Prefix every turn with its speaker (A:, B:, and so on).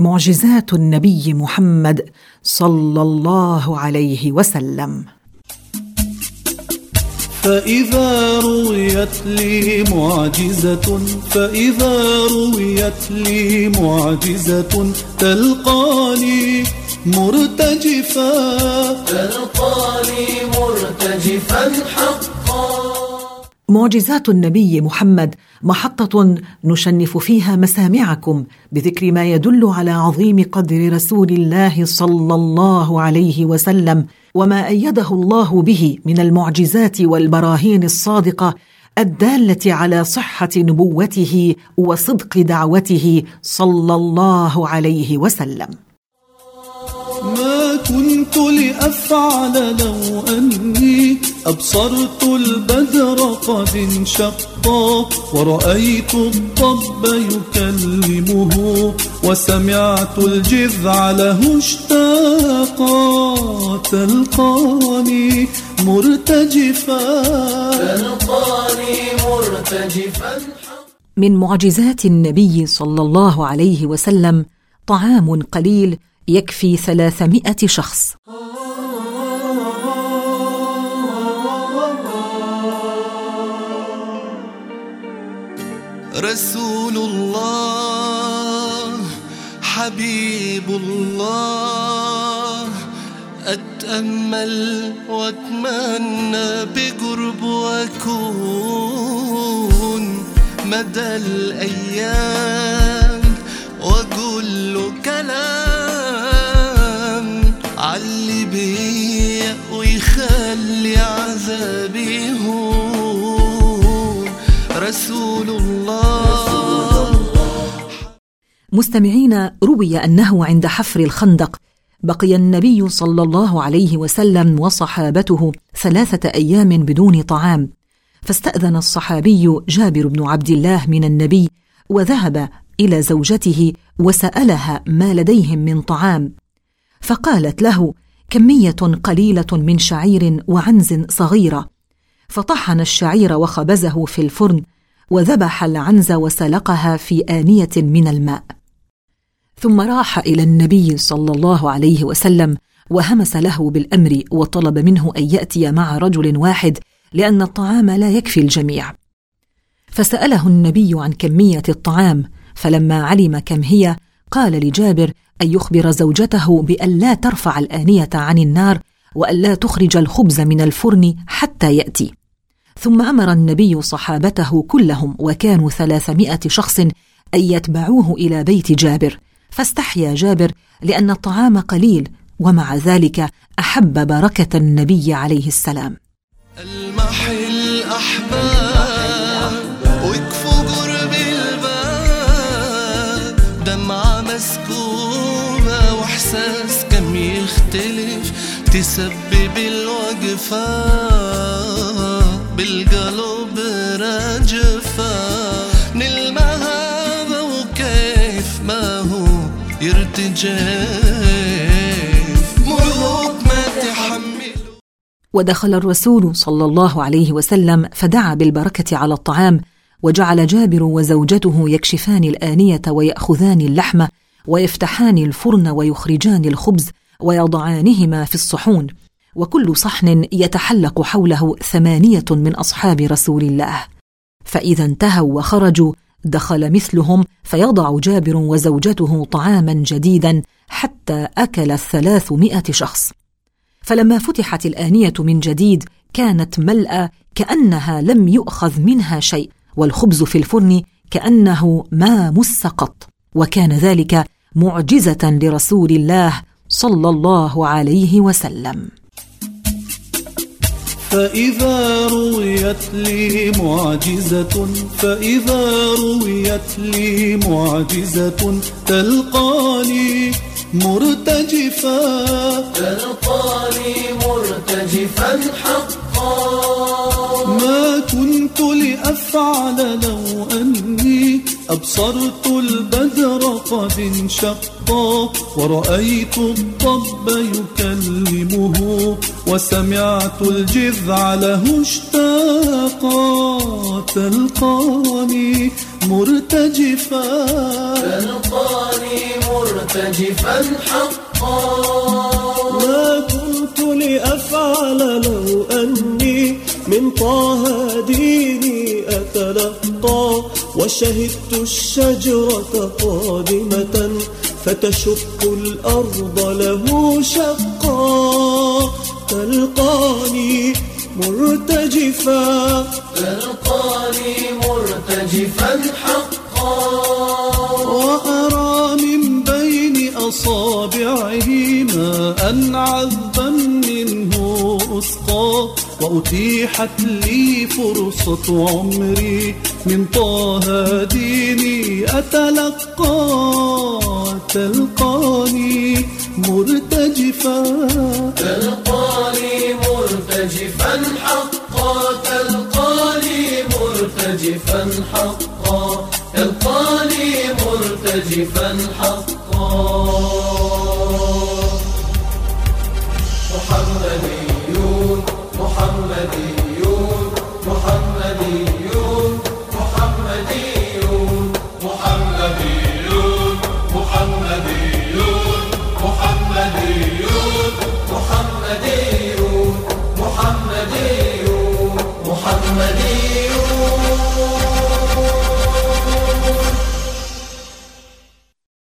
A: معجزات النبي محمد صلى الله عليه وسلم.
B: فإذا رويت لي معجزة فإذا رويت لي معجزة تلقاني مرتجفا.
C: تلقاني مرتجفا حقا.
A: معجزات النبي محمد محطة نشنف فيها مسامعكم بذكر ما يدل على عظيم قدر رسول الله صلى الله عليه وسلم وما أيده الله به من المعجزات والبراهين الصادقة الدالة على صحة نبوته وصدق دعوته صلى الله عليه وسلم.
B: ما كنت لأفعل لو أني أبصرت البدر قد انشقا ورأيت الضب يكلمه وسمعت الجذع له اشتاقا تلقاني مرتجفا
C: تلقاني مرتجفا
A: من معجزات النبي صلى الله عليه وسلم طعام قليل يكفي ثلاثمائة شخص.
D: رسول الله حبيب الله أتأمل وأتمنى بقرب وأكون مدى الأيام وأقول كلام ويخلي عذابي هون رسول الله.
A: مستمعين روي انه عند حفر الخندق. بقي النبي صلى الله عليه وسلم وصحابته ثلاثة أيام بدون طعام. فاستأذن الصحابي جابر بن عبد الله من النبي وذهب إلى زوجته وسألها ما لديهم من طعام. فقالت له كمية قليلة من شعير وعنز صغيرة. فطحن الشعير وخبزه في الفرن وذبح العنز وسلقها في آنية من الماء. ثم راح إلى النبي صلى الله عليه وسلم وهمس له بالأمر وطلب منه أن يأتي مع رجل واحد لأن الطعام لا يكفي الجميع. فسأله النبي عن كمية الطعام فلما علم كم هي قال لجابر أن يخبر زوجته بأن لا ترفع الآنية عن النار وأن لا تخرج الخبز من الفرن حتى يأتي. ثم أمر النبي صحابته كلهم وكانوا ثلاثمائة شخص أن يتبعوه إلى بيت جابر. فاستحيا جابر لأن الطعام قليل ومع ذلك أحب بركة النبي عليه السلام.
D: المحي الأحباب وقفوا قرب الباب دمعة تسبب الوقفة بالقلب رجفة. نلمها وكيف ما هو يرتجف. ملوك ما تحملوا
A: ودخل الرسول صلى الله عليه وسلم فدعا بالبركة على الطعام وجعل جابر وزوجته يكشفان الآنية ويأخذان اللحم ويفتحان الفرن ويخرجان الخبز ويضعانهما في الصحون وكل صحن يتحلق حوله ثمانية من أصحاب رسول الله. فإذا انتهوا وخرجوا دخل مثلهم فيضع جابر وزوجته طعاما جديدا حتى أكل الثلاثمائة شخص. فلما فتحت الآنية من جديد كانت ملأى كأنها لم يؤخذ منها شيء والخبز في الفرن كأنه ما مس قط وكان ذلك معجزة لرسول الله صلى الله عليه وسلم.
B: فإذا رويت لي معجزة فإذا رويت لي معجزة تلقاني مرتجفا.
C: تلقاني مرتجفا حقا.
B: ما كنت لأفعل لو أني أبصرت البدر قد انشقا ورأيت الضب يكلمه وسمعت الجذع له اشتاقا تلقاني مرتجفا
C: تلقاني مرتجفا حقا.
E: ما كنت لأفعل لو أني من طه ديني أتلقى. وشهدت الشجرة قادمة فتشق الأرض له شقا. تلقاني مرتجفا.
C: تلقاني مرتجفا حقا.
B: وأرى من بين أصابعه ماء عذبا منه أسقى وأتيحت لي فرصة عمري من طه ديني. أتلقى تلقاني مرتجفا.
C: تلقاني مرتجفا حقا. تلقاني مرتجفا حقا. تلقاني مرتجفا حقا. محمديون